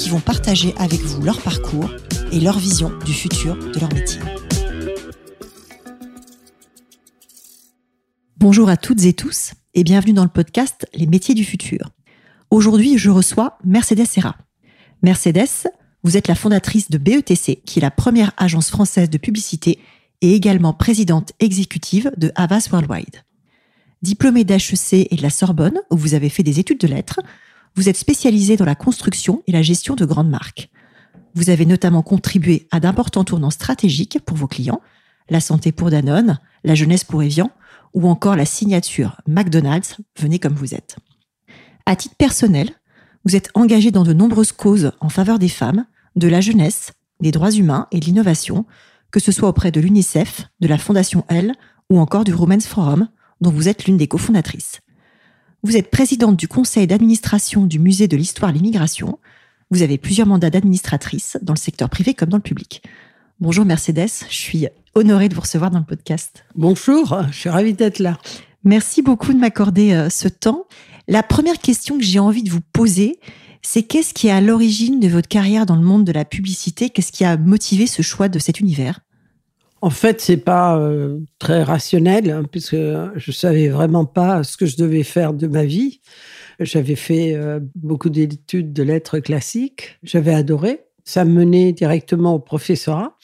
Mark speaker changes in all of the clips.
Speaker 1: qui vont partager avec vous leur parcours et leur vision du futur de leur métier. Bonjour à toutes et tous et bienvenue dans le podcast Les métiers du futur. Aujourd'hui, je reçois Mercedes Serra. Mercedes, vous êtes la fondatrice de BETC, qui est la première agence française de publicité et également présidente exécutive de Havas Worldwide. Diplômée d'HEC et de la Sorbonne, où vous avez fait des études de lettres, vous êtes spécialisée dans la construction et la gestion de grandes marques. Vous avez notamment contribué à d'importants tournants stratégiques pour vos clients, la santé pour Danone, la jeunesse pour Evian, ou encore la signature McDonald's, venez comme vous êtes. À titre personnel, vous êtes engagé dans de nombreuses causes en faveur des femmes, de la jeunesse, des droits humains et de l'innovation, que ce soit auprès de l'UNICEF, de la Fondation L ou encore du Women's Forum, dont vous êtes l'une des cofondatrices. Vous êtes présidente du conseil d'administration du musée de l'histoire de l'immigration. Vous avez plusieurs mandats d'administratrice dans le secteur privé comme dans le public. Bonjour Mercedes, je suis honorée de vous recevoir dans le podcast.
Speaker 2: Bonjour, je suis ravie d'être là.
Speaker 1: Merci beaucoup de m'accorder euh, ce temps. La première question que j'ai envie de vous poser, c'est qu'est-ce qui est à l'origine de votre carrière dans le monde de la publicité? Qu'est-ce qui a motivé ce choix de cet univers?
Speaker 2: En fait, c'est pas euh, très rationnel, hein, puisque je savais vraiment pas ce que je devais faire de ma vie. J'avais fait euh, beaucoup d'études de lettres classiques. J'avais adoré. Ça me menait directement au professorat.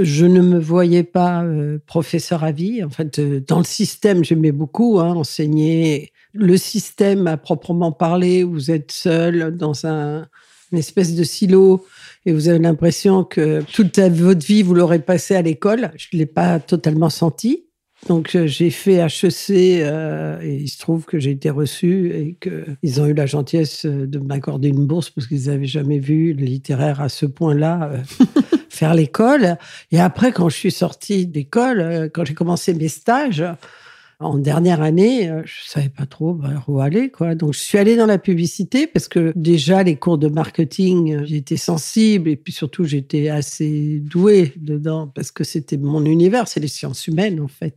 Speaker 2: Je ne me voyais pas euh, professeur à vie. En fait, dans le système, j'aimais beaucoup hein, enseigner le système à proprement parler, vous êtes seul dans un, une espèce de silo et vous avez l'impression que toute votre vie, vous l'aurez passé à l'école. Je ne l'ai pas totalement senti. Donc euh, j'ai fait HEC euh, et il se trouve que j'ai été reçu et qu'ils ont eu la gentillesse de m'accorder une bourse parce qu'ils n'avaient jamais vu le littéraire à ce point-là euh, faire l'école. Et après, quand je suis sortie d'école, quand j'ai commencé mes stages, en dernière année, euh, je savais pas trop où aller, quoi. Donc, je suis allée dans la publicité parce que déjà, les cours de marketing, euh, j'étais sensible et puis surtout, j'étais assez douée dedans parce que c'était mon univers, c'est les sciences humaines, en fait.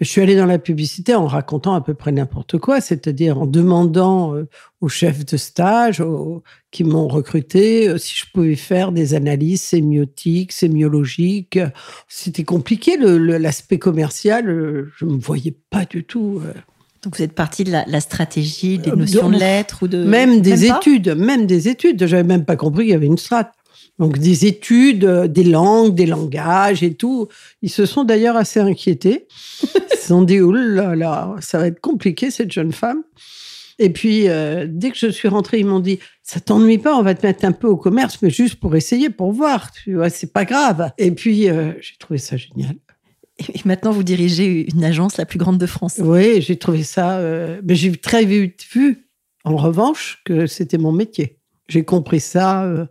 Speaker 2: Je suis allée dans la publicité en racontant à peu près n'importe quoi, c'est-à-dire en demandant euh, aux chefs de stage qui m'ont recruté euh, si je pouvais faire des analyses sémiotiques, sémiologiques. C'était compliqué, l'aspect commercial, euh, je ne me voyais pas du tout.
Speaker 1: Donc vous êtes partie de la, stratégie, des notions de lettres ou de...
Speaker 2: Même des études, même des études. J'avais même pas compris qu'il y avait une strate. Donc des études, euh, des langues, des langages et tout. Ils se sont d'ailleurs assez inquiétés. Ils se sont dit, oh là là, ça va être compliqué cette jeune femme. Et puis, euh, dès que je suis rentrée, ils m'ont dit, ça t'ennuie pas, on va te mettre un peu au commerce, mais juste pour essayer, pour voir. Tu vois, c'est pas grave. Et puis, euh, j'ai trouvé ça génial.
Speaker 1: Et maintenant, vous dirigez une agence la plus grande de France.
Speaker 2: Oui, j'ai trouvé ça. mais j'ai très vite vu, en revanche, que c'était mon métier. J'ai compris ça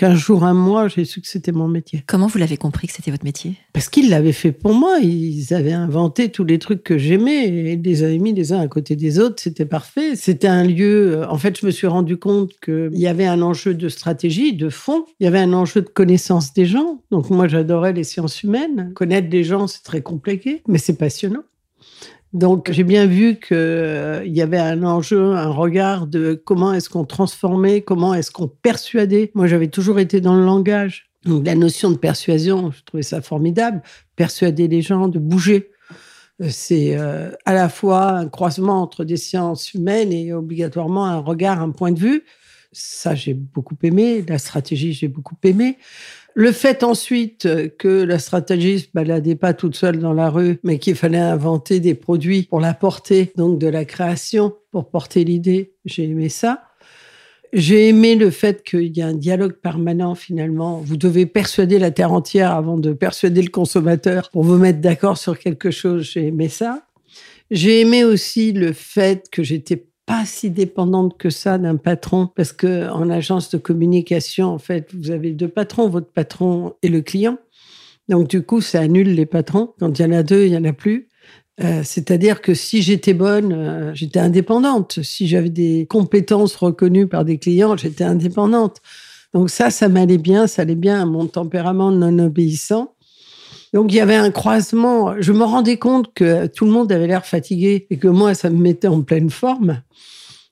Speaker 2: qu'un jour, un mois, j'ai su que c'était mon métier.
Speaker 1: Comment vous l'avez compris que c'était votre métier?
Speaker 2: Parce qu'ils l'avaient fait pour moi. Ils avaient inventé tous les trucs que j'aimais et les avaient mis les uns à côté des autres. C'était parfait. C'était un lieu. Euh, en fait, je me suis rendu compte qu'il y avait un enjeu de stratégie, de fond. Il y avait un enjeu de connaissance des gens. Donc, moi, j'adorais les sciences humaines. Connaître des gens, c'est très compliqué, mais c'est passionnant. Donc j'ai bien vu qu'il euh, y avait un enjeu, un regard de comment est-ce qu'on transformait, comment est-ce qu'on persuadait. Moi j'avais toujours été dans le langage. Donc la notion de persuasion, je trouvais ça formidable. Persuader les gens de bouger. Euh, c'est euh, à la fois un croisement entre des sciences humaines et obligatoirement un regard, un point de vue. Ça, j'ai beaucoup aimé. La stratégie, j'ai beaucoup aimé. Le fait ensuite que la stratégie se baladait pas toute seule dans la rue, mais qu'il fallait inventer des produits pour la porter, donc de la création pour porter l'idée, j'ai aimé ça. J'ai aimé le fait qu'il y a un dialogue permanent finalement. Vous devez persuader la terre entière avant de persuader le consommateur pour vous mettre d'accord sur quelque chose. J'ai aimé ça. J'ai aimé aussi le fait que j'étais pas si dépendante que ça d'un patron parce que en agence de communication, en fait, vous avez deux patrons, votre patron et le client. Donc du coup, ça annule les patrons. Quand il y en a deux, il y en a plus. Euh, c'est-à-dire que si j'étais bonne, euh, j'étais indépendante. Si j'avais des compétences reconnues par des clients, j'étais indépendante. Donc ça, ça m'allait bien, ça allait bien à mon tempérament non obéissant. Donc il y avait un croisement. Je me rendais compte que tout le monde avait l'air fatigué et que moi, ça me mettait en pleine forme.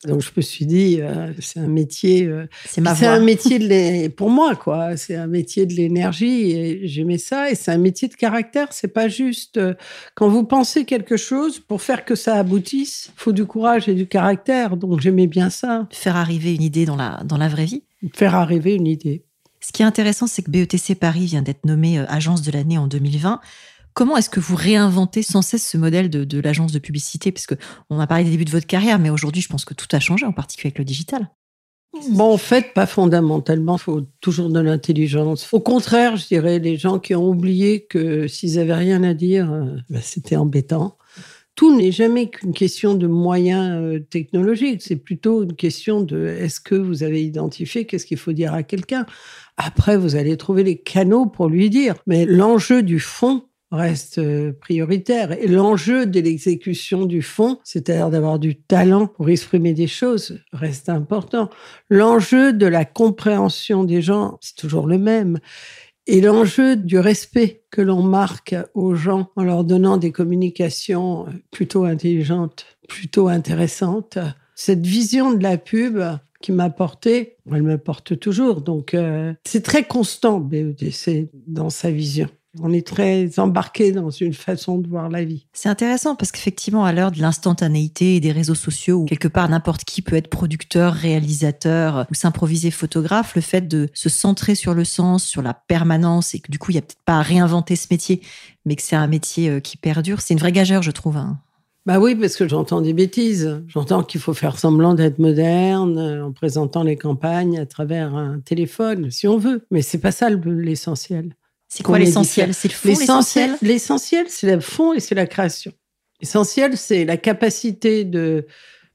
Speaker 2: Donc je me suis dit, euh, c'est un métier. Euh, c'est ma un métier de pour moi quoi. C'est un métier de l'énergie et j'aimais ça. Et c'est un métier de caractère. C'est pas juste euh, quand vous pensez quelque chose pour faire que ça aboutisse. Faut du courage et du caractère. Donc j'aimais bien ça.
Speaker 1: Faire arriver une idée dans la dans la vraie vie.
Speaker 2: Faire arriver une idée.
Speaker 1: Ce qui est intéressant, c'est que BETC Paris vient d'être nommé euh, agence de l'année en 2020. Comment est-ce que vous réinventez sans cesse ce modèle de, l'agence de publicité? Parce qu'on a parlé des débuts de votre carrière, mais aujourd'hui, je pense que tout a changé, en particulier avec le digital.
Speaker 2: Bon, en fait, pas fondamentalement. Il faut toujours de l'intelligence. Au contraire, je dirais, les gens qui ont oublié que s'ils avaient rien à dire, euh, ben, c'était embêtant tout n'est jamais qu'une question de moyens euh, technologiques, c'est plutôt une question de est-ce que vous avez identifié qu'est-ce qu'il faut dire à quelqu'un? Après, vous allez trouver les canaux pour lui dire. Mais l'enjeu du fond reste euh, prioritaire. Et l'enjeu de l'exécution du fond, c'est-à-dire d'avoir du talent pour exprimer des choses, reste important. L'enjeu de la compréhension des gens, c'est toujours le même. Et l'enjeu du respect que l'on marque aux gens en leur donnant des communications plutôt intelligentes, plutôt intéressantes, cette vision de la pub qui m'a porté, elle me porte toujours. Donc, euh, c'est très constant, BEDC, dans sa vision. On est très embarqué dans une façon de voir la vie.
Speaker 1: C'est intéressant parce qu'effectivement, à l'heure de l'instantanéité et des réseaux sociaux, où quelque part n'importe qui peut être producteur, réalisateur ou s'improviser photographe, le fait de se centrer sur le sens, sur la permanence et que du coup, il n'y a peut-être pas à réinventer ce métier, mais que c'est un métier euh, qui perdure, c'est une vraie gageure, je trouve. Hein.
Speaker 2: Bah oui, parce que j'entends des bêtises. J'entends qu'il faut faire semblant d'être moderne euh, en présentant les campagnes à travers un téléphone, si on veut. Mais c'est pas ça l'essentiel.
Speaker 1: C'est quoi l'essentiel? C'est le fond l'essentiel
Speaker 2: L'essentiel, c'est le fond et c'est la création. L'essentiel, c'est la capacité de...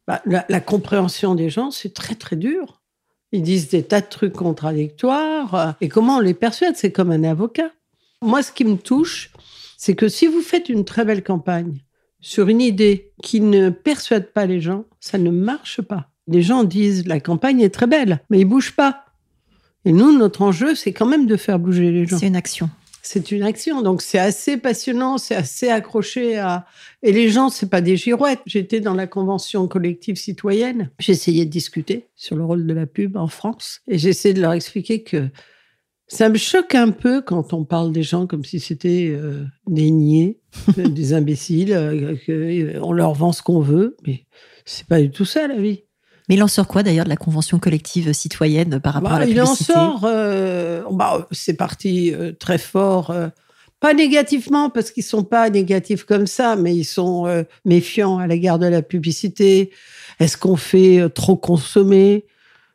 Speaker 2: Bah, la, compréhension des gens, c'est très très dur. Ils disent des tas de trucs contradictoires. Et comment on les persuade? C'est comme un avocat. Moi, ce qui me touche, c'est que si vous faites une très belle campagne sur une idée qui ne persuade pas les gens, ça ne marche pas. Les gens disent la campagne est très belle, mais ils bougent pas. Et nous, notre enjeu, c'est quand même de faire bouger les gens.
Speaker 1: C'est une action.
Speaker 2: C'est une action, donc c'est assez passionnant, c'est assez accroché à. Et les gens, c'est pas des girouettes. J'étais dans la convention collective citoyenne. J'essayais de discuter sur le rôle de la pub en France, et j'essayais de leur expliquer que ça me choque un peu quand on parle des gens comme si c'était euh, des niais, des imbéciles, euh, qu'on leur vend ce qu'on veut, mais c'est pas du tout ça la vie.
Speaker 1: Mais il en sort quoi d'ailleurs de la convention collective citoyenne par rapport à la publicité
Speaker 2: Il en sort, euh, bah, c'est parti euh, très fort, euh, pas négativement parce qu'ils sont pas négatifs comme ça, mais ils sont méfiants à l'égard de la publicité. Est-ce qu'on fait trop consommer?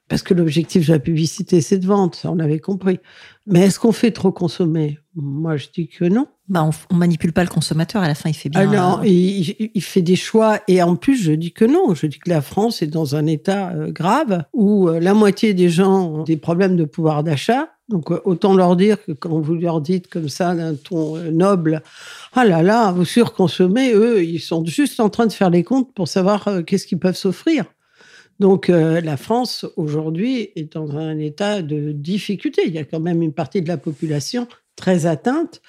Speaker 2: Parce que l'objectif de la publicité, c'est de vendre, ça on avait compris. Mais est-ce qu'on fait trop consommer? Moi, je dis que non.
Speaker 1: Bah, on, on, manipule pas le consommateur. À la fin, il fait bien.
Speaker 2: Ah non, il, il, fait des choix. Et en plus, je dis que non. Je dis que la France est dans un état euh, grave où euh, la moitié des gens ont des problèmes de pouvoir d'achat. Donc, euh, autant leur dire que quand vous leur dites comme ça d'un ton noble, ah là là, vous surconsommez, eux, ils sont juste en train de faire les comptes pour savoir qu'est-ce qu'ils peuvent s'offrir. Donc la France aujourd'hui est dans un état de difficulté. Il y a quand même une partie de la population très atteinte.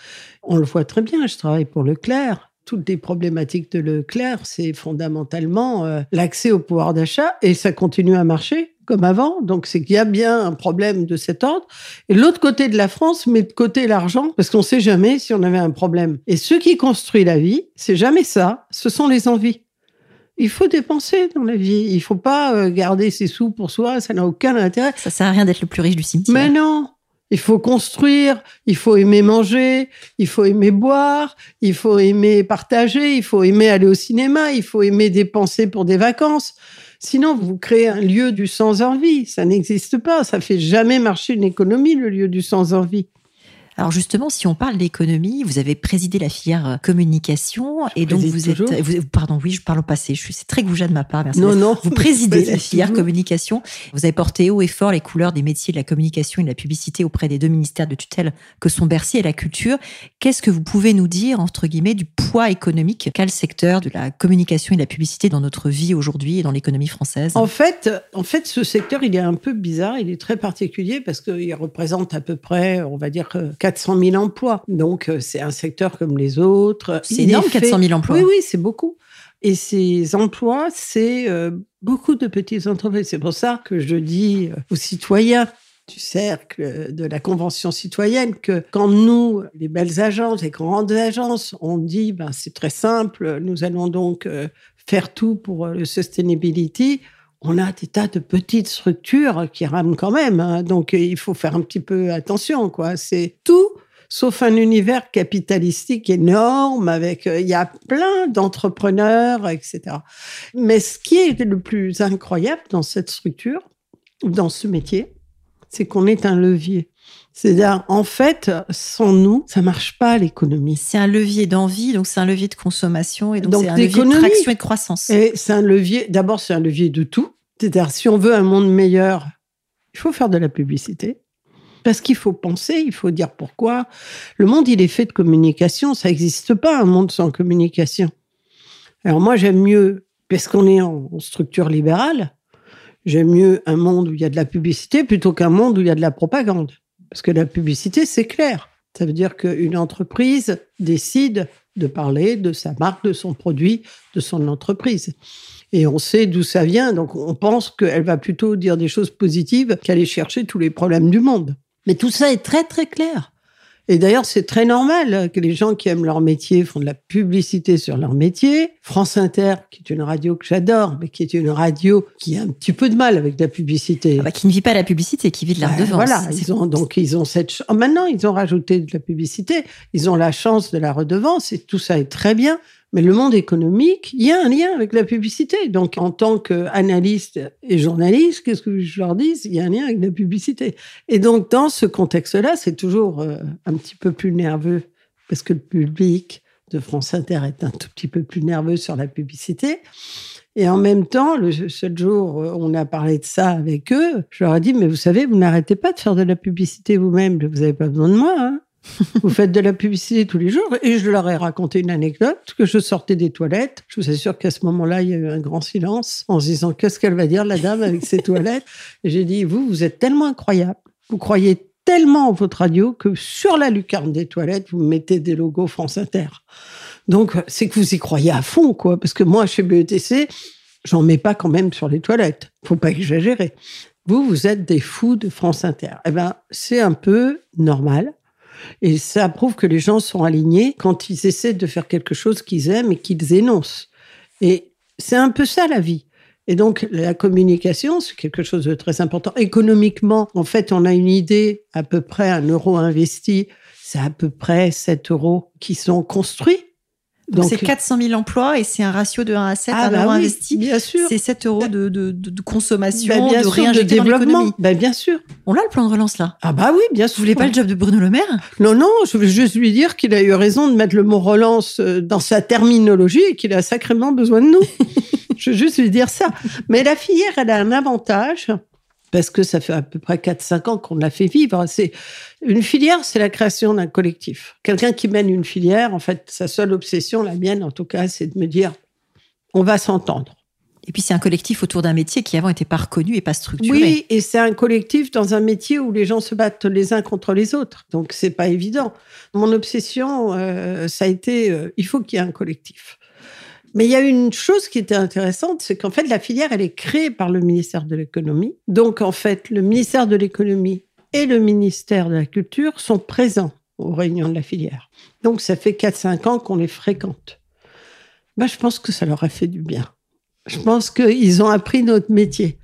Speaker 2: On le voit très bien, je travaille pour Leclerc. Toutes les problématiques de Leclerc, c'est fondamentalement euh, l'accès au pouvoir d'achat et ça continue à marcher comme avant. Donc, c'est qu'il y a bien un problème de cet ordre. Et l'autre côté de la France met de côté l'argent parce qu'on ne sait jamais si on avait un problème. Et ce qui construit la vie, c'est jamais ça. Ce sont les envies. Il faut dépenser dans la vie. Il faut pas euh, garder ses sous pour soi. Ça n'a aucun intérêt.
Speaker 1: Ça sert à rien d'être le plus riche du cimetière.
Speaker 2: Mais non. Il faut construire, il faut aimer manger, il faut aimer boire, il faut aimer partager, il faut aimer aller au cinéma, il faut aimer dépenser pour des vacances. Sinon, vous créez un lieu du sans envie. Ça n'existe pas. Ça fait jamais marcher une économie, le lieu du sans envie.
Speaker 1: Alors justement, si on parle d'économie, vous avez présidé la filière euh, communication et donc vous êtes, vous, pardon, oui, je parle au passé. Je suis c'est très goujat de ma part. Merci.
Speaker 2: Non, non.
Speaker 1: Vous présidez la filière communication. Vous avez porté haut et fort les couleurs des métiers de la communication et de la publicité auprès des deux ministères de tutelle que sont Bercy et la culture. Qu'est-ce que vous pouvez nous dire entre guillemets du poids économique qu'a le secteur de la communication et de la publicité dans notre vie aujourd'hui et dans l'économie française?
Speaker 2: En fait, en fait, ce secteur il est un peu bizarre. Il est très particulier parce qu'il représente à peu près, on va dire, 400 000 emplois. Donc, euh, c'est un secteur comme les autres.
Speaker 1: C'est énorme, 400 000 emplois.
Speaker 2: Oui, oui, c'est beaucoup. Et ces emplois, c'est euh, beaucoup de petites entreprises. C'est pour ça que je dis aux citoyens du cercle de la Convention citoyenne que quand nous, les belles agences, les grandes agences, on dit ben, c'est très simple, nous allons donc euh, faire tout pour le sustainability, on a des tas de petites structures qui rament quand même. Hein. donc il faut faire un petit peu attention. quoi. C'est tout sauf un univers capitalistique énorme avec euh, il y a plein d'entrepreneurs, etc. Mais ce qui est le plus incroyable dans cette structure, dans ce métier, c'est qu'on est un levier. C'est-à-dire, en fait, sans nous, ça marche pas l'économie.
Speaker 1: C'est un levier d'envie, donc c'est un levier de consommation et donc, c'est un levier de traction et de croissance.
Speaker 2: Et c'est un levier, d'abord, c'est un levier de tout. C'est-à-dire, si on veut un monde meilleur, il faut faire de la publicité. Parce qu'il faut penser, il faut dire pourquoi. Le monde, il est fait de communication. Ça n'existe pas un monde sans communication. Alors moi, j'aime mieux, parce qu'on est en structure libérale, j'aime mieux un monde où il y a de la publicité plutôt qu'un monde où il y a de la propagande. Parce que la publicité, c'est clair. Ça veut dire qu'une entreprise décide de parler de sa marque, de son produit, de son entreprise. Et on sait d'où ça vient, donc on pense qu'elle va plutôt dire des choses positives qu'aller chercher tous les problèmes du monde. Mais tout ça est très très clair. Et d'ailleurs, c'est très normal que les gens qui aiment leur métier font de la publicité sur leur métier. France Inter, qui est une radio que j'adore, mais qui est une radio qui a un petit peu de mal avec la publicité.
Speaker 1: Ah bah, qui ne vit pas la publicité, qui vit de la redevance.
Speaker 2: Voilà, ils ont, donc ils ont cette... chance. Maintenant, ils ont rajouté de la publicité, ils ont la chance de la redevance, et tout ça est très bien. Mais le monde économique, il y a un lien avec la publicité. Donc, en tant qu'analyste et journaliste, qu'est-ce que je leur dis Il y a un lien avec la publicité. Et donc, dans ce contexte-là, c'est toujours euh, un petit peu plus nerveux parce que le public de France Inter est un tout petit peu plus nerveux sur la publicité. Et en même temps, le seul jour, on a parlé de ça avec eux. Je leur ai dit, mais vous savez, vous n'arrêtez pas de faire de la publicité vous-même. Vous n'avez pas besoin de moi. Hein vous faites de la publicité tous les jours. Et je leur ai raconté une anecdote que je sortais des toilettes. Je vous assure qu'à ce moment-là, il y a eu un grand silence en se disant qu'est-ce qu'elle va dire, la dame, avec ses toilettes? Et j'ai dit, vous, vous êtes tellement incroyable. Vous croyez tellement en votre radio que sur la lucarne des toilettes, vous mettez des logos France Inter. Donc, c'est que vous y croyez à fond, quoi. Parce que moi, chez BETC, j'en mets pas quand même sur les toilettes. Faut pas exagérer. Vous, vous êtes des fous de France Inter. Eh ben, c'est un peu normal. Et ça prouve que les gens sont alignés quand ils essaient de faire quelque chose qu'ils aiment et qu'ils énoncent. Et c'est un peu ça la vie. Et donc, la communication, c'est quelque chose de très important. Économiquement, en fait, on a une idée, à peu près un euro investi, c'est à peu près 7 euros qui sont construits
Speaker 1: donc, c'est 400 000 emplois et c'est un ratio de 1 à 7, ah, un bah investi.
Speaker 2: Bien sûr.
Speaker 1: C'est 7 euros de, de, de, consommation,
Speaker 2: bah, bien
Speaker 1: de
Speaker 2: sûr, de développement. Ben, bien sûr.
Speaker 1: On a le plan de relance là?
Speaker 2: Ah bah oui, bien sûr.
Speaker 1: Vous voulez pas le job de Bruno Le Maire?
Speaker 2: Non, non, je veux juste lui dire qu'il a eu raison de mettre le mot relance euh, dans sa terminologie et qu'il a sacrément besoin de nous. je veux juste lui dire ça. Mais la filière, elle a un avantage parce que ça fait à peu près 4-5 ans qu'on l'a fait vivre. C'est une filière, c'est la création d'un collectif. Quelqu'un qui mène une filière, en fait, sa seule obsession, la mienne en tout cas, c'est de me dire, on va s'entendre.
Speaker 1: Et puis c'est un collectif autour d'un métier qui avant n'était pas reconnu et pas structuré.
Speaker 2: Oui, et c'est un collectif dans un métier où les gens se battent les uns contre les autres. Donc c'est pas évident. Mon obsession, euh, ça a été, euh, il faut qu'il y ait un collectif. Mais il y a une chose qui était intéressante, c'est qu'en fait, la filière, elle est créée par le ministère de l'économie. Donc, en fait, le ministère de l'économie et le ministère de la culture sont présents aux réunions de la filière. Donc, ça fait 4-5 ans qu'on les fréquente. Ben, je pense que ça leur a fait du bien. Je pense qu'ils ont appris notre métier.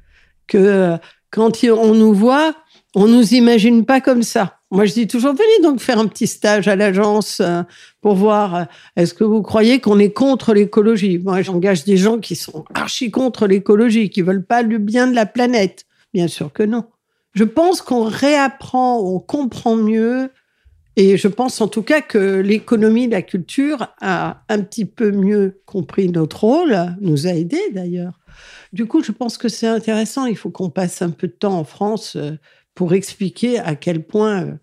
Speaker 2: Que euh, quand on nous voit, on nous imagine pas comme ça. Moi, je dis toujours, venez donc faire un petit stage à l'agence euh, pour voir, euh, est-ce que vous croyez qu'on est contre l'écologie? Moi, j'engage des gens qui sont archi contre l'écologie, qui veulent pas le bien de la planète. Bien sûr que non. Je pense qu'on réapprend, on comprend mieux Et je pense en tout cas que l'économie, la culture a un petit peu mieux compris notre rôle, nous a aidés d'ailleurs. Du coup, je pense que c'est intéressant. Il faut qu'on passe un peu de temps en France euh, pour expliquer à quel point. Euh,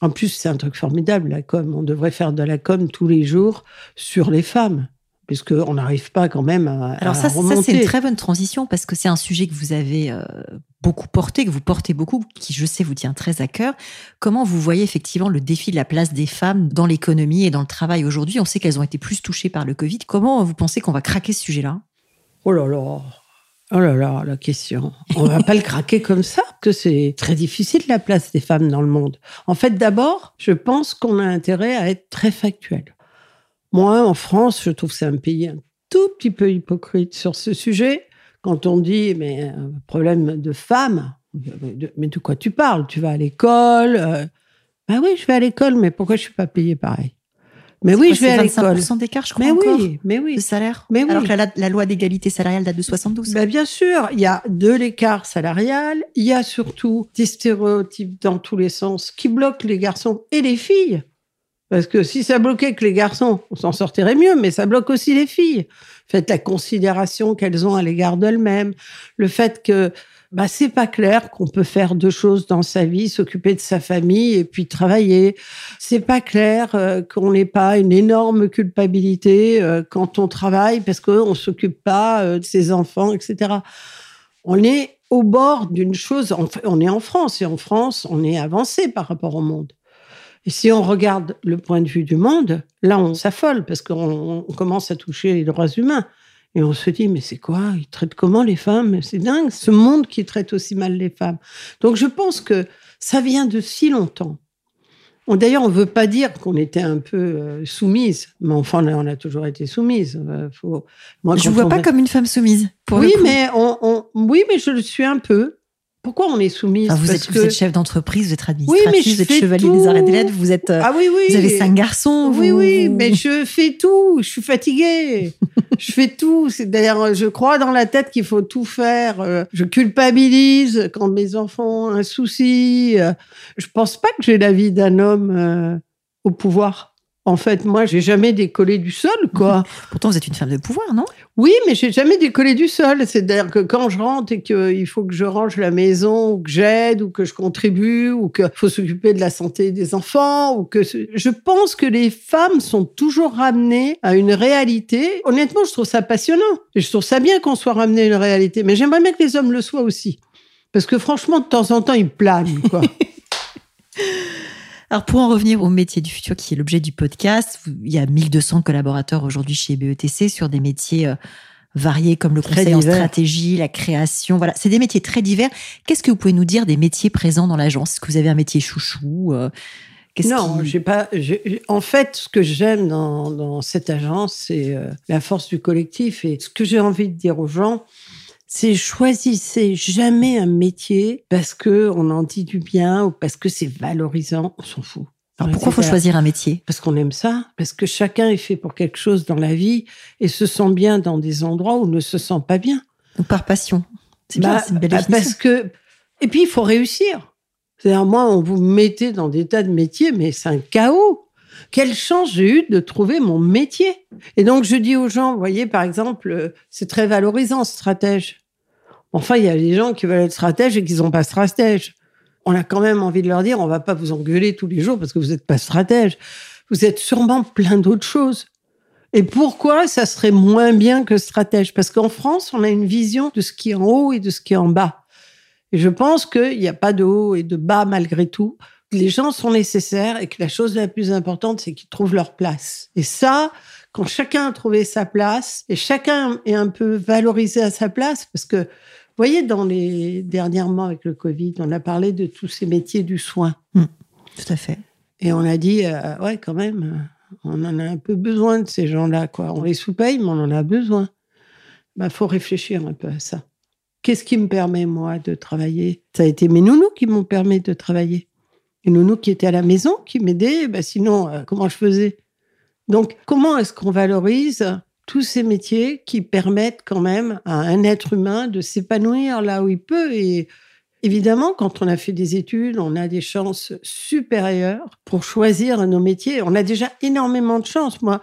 Speaker 2: en plus, c'est un truc formidable, la com. On devrait faire de la com tous les jours sur les femmes puisqu'on n'arrive pas quand même à.
Speaker 1: Alors, ça, ça c'est une très bonne transition parce que c'est un sujet que vous avez euh, beaucoup porté, que vous portez beaucoup, qui, je sais, vous tient très à cœur. Comment vous voyez effectivement le défi de la place des femmes dans l'économie et dans le travail aujourd'hui? On sait qu'elles ont été plus touchées par le Covid. Comment vous pensez qu'on va craquer ce sujet-là?
Speaker 2: Oh là là Oh là là, la question. On va pas le craquer comme ça, que c'est très difficile la place des femmes dans le monde. En fait, d'abord, je pense qu'on a intérêt à être très factuel. Moi, en France, je trouve que c'est un pays un tout petit peu hypocrite sur ce sujet. Quand on dit, mais un problème de femmes, mais de quoi tu parles? Tu vas à l'école Ben oui, je vais à l'école, mais pourquoi je suis pas payée pareil?
Speaker 1: Mais oui, je vais à l'école. d'écart, je crois.
Speaker 2: Mais
Speaker 1: oui,
Speaker 2: mais oui.
Speaker 1: De salaire.
Speaker 2: Mais oui.
Speaker 1: Alors que la, loi d'égalité salariale date de 72.
Speaker 2: Ben bien sûr, il y a de l'écart salarial. Il y a surtout des stéréotypes dans tous les sens qui bloquent les garçons et les filles. Parce que si ça bloquait que les garçons, on s'en sortirait mieux, mais ça bloque aussi les filles. Faites la considération qu'elles ont à l'égard d'elles-mêmes, le fait que bah, c'est pas clair qu'on peut faire deux choses dans sa vie, s'occuper de sa famille et puis travailler. C'est pas clair euh, qu'on n'ait pas une énorme culpabilité euh, quand on travaille parce qu'on s'occupe pas euh, de ses enfants, etc. On est au bord d'une chose. On est en France et en France, on est avancé par rapport au monde. Et si on regarde le point de vue du monde, là, on s'affole parce qu'on commence à toucher les droits humains. Et on se dit, mais c'est quoi? Ils traitent comment les femmes? C'est dingue, ce monde qui traite aussi mal les femmes. Donc je pense que ça vient de si longtemps. D'ailleurs, on ne veut pas dire qu'on était un peu euh, soumise, mais enfin, on a toujours été soumise.
Speaker 1: Euh, Moi, je ne vous vois pas comme une femme soumise.
Speaker 2: oui, mais oui, mais je le suis un peu. Pourquoi on est soumise
Speaker 1: vous, êtes, vous, êtes, chef d'entreprise, vous êtes administratrice, vous êtes chevalier des arrêts des lettres, vous êtes.
Speaker 2: Ah oui, oui.
Speaker 1: Vous avez cinq garçons.
Speaker 2: Oui, oui, mais je fais tout. Je suis fatiguée. je fais tout. D'ailleurs, je crois dans la tête qu'il faut tout faire. Euh, je culpabilise quand mes enfants ont un souci. Euh, je pense pas que j'ai la vie d'un homme euh, au pouvoir. En fait, moi, j'ai jamais décollé du sol, quoi.
Speaker 1: Pourtant, vous êtes une femme de pouvoir, non?
Speaker 2: Oui, mais j'ai jamais décollé du sol. C'est-à-dire que quand je rentre et qu'il faut que je range la maison, ou que j'aide, ou que je contribue, ou qu'il faut s'occuper de la santé des enfants, ou que je pense que les femmes sont toujours ramenées à une réalité. Honnêtement, je trouve ça passionnant. Et je trouve ça bien qu'on soit ramené à une réalité. Mais j'aimerais bien que les hommes le soient aussi. Parce que franchement, de temps en temps, ils planent, quoi.
Speaker 1: Alors pour en revenir au métier du futur qui est l'objet du podcast, il y a 1200 collaborateurs aujourd'hui chez BETC sur des métiers euh, variés comme le conseil en stratégie, la création. Voilà, c'est des métiers très divers. Qu'est-ce que vous pouvez nous dire des métiers présents dans l'agence? Est-ce que vous avez un métier chouchou
Speaker 2: euh, non, j'ai pas. En fait, ce que j'aime dans, dans, cette agence, c'est euh, la force du collectif. Et ce que j'ai envie de dire aux gens, c'est choisissez jamais un métier parce que on en dit du bien ou parce que c'est valorisant, on s'en fout.
Speaker 1: Alors pourquoi faut choisir un métier?
Speaker 2: Parce qu'on aime ça, parce que chacun est fait pour quelque chose dans la vie et se sent bien dans des endroits où ne se sent pas bien.
Speaker 1: Ou par passion.
Speaker 2: C'est bien, bah, c'est une belle bah, Parce que et puis il faut réussir. C'est-à-dire moi, on vous mettait dans des tas de métiers, mais c'est un chaos. Quelle chance j'ai eu de trouver mon métier? Et donc, je dis aux gens, vous voyez, par exemple, euh, c'est très valorisant, stratège. Enfin, il y a des gens qui veulent être stratèges et qui sont pas stratèges. On a quand même envie de leur dire, on va pas vous engueuler tous les jours parce que vous n'êtes pas stratège. Vous êtes sûrement plein d'autres choses. Et pourquoi ça serait moins bien que stratège? Parce qu'en France, on a une vision de ce qui est en haut et de ce qui est en bas. Et je pense qu'il n'y a pas de haut et de bas malgré tout les gens sont nécessaires et que la chose la plus importante, c'est qu'ils trouvent leur place. Et ça, quand chacun a trouvé sa place et chacun est un peu valorisé à sa place, parce que, vous voyez, dans les dernièrement avec le Covid, on a parlé de tous ces métiers du soin.
Speaker 1: Mmh, tout à fait.
Speaker 2: Et on a dit, euh, ouais, quand même, on en a un peu besoin de ces gens-là, quoi. On les sous-paye, mais on en a besoin. Il bah, faut réfléchir un peu à ça. Qu'est-ce qui me permet, moi, de travailler? Ça a été mes nounous qui m'ont permis de travailler une nounou qui était à la maison, qui m'aidait. Ben sinon, euh, comment je faisais? Donc, comment est-ce qu'on valorise tous ces métiers qui permettent quand même à un être humain de s'épanouir là où il peut? Et, Évidemment, quand on a fait des études, on a des chances supérieures pour choisir nos métiers. On a déjà énormément de chance. Moi,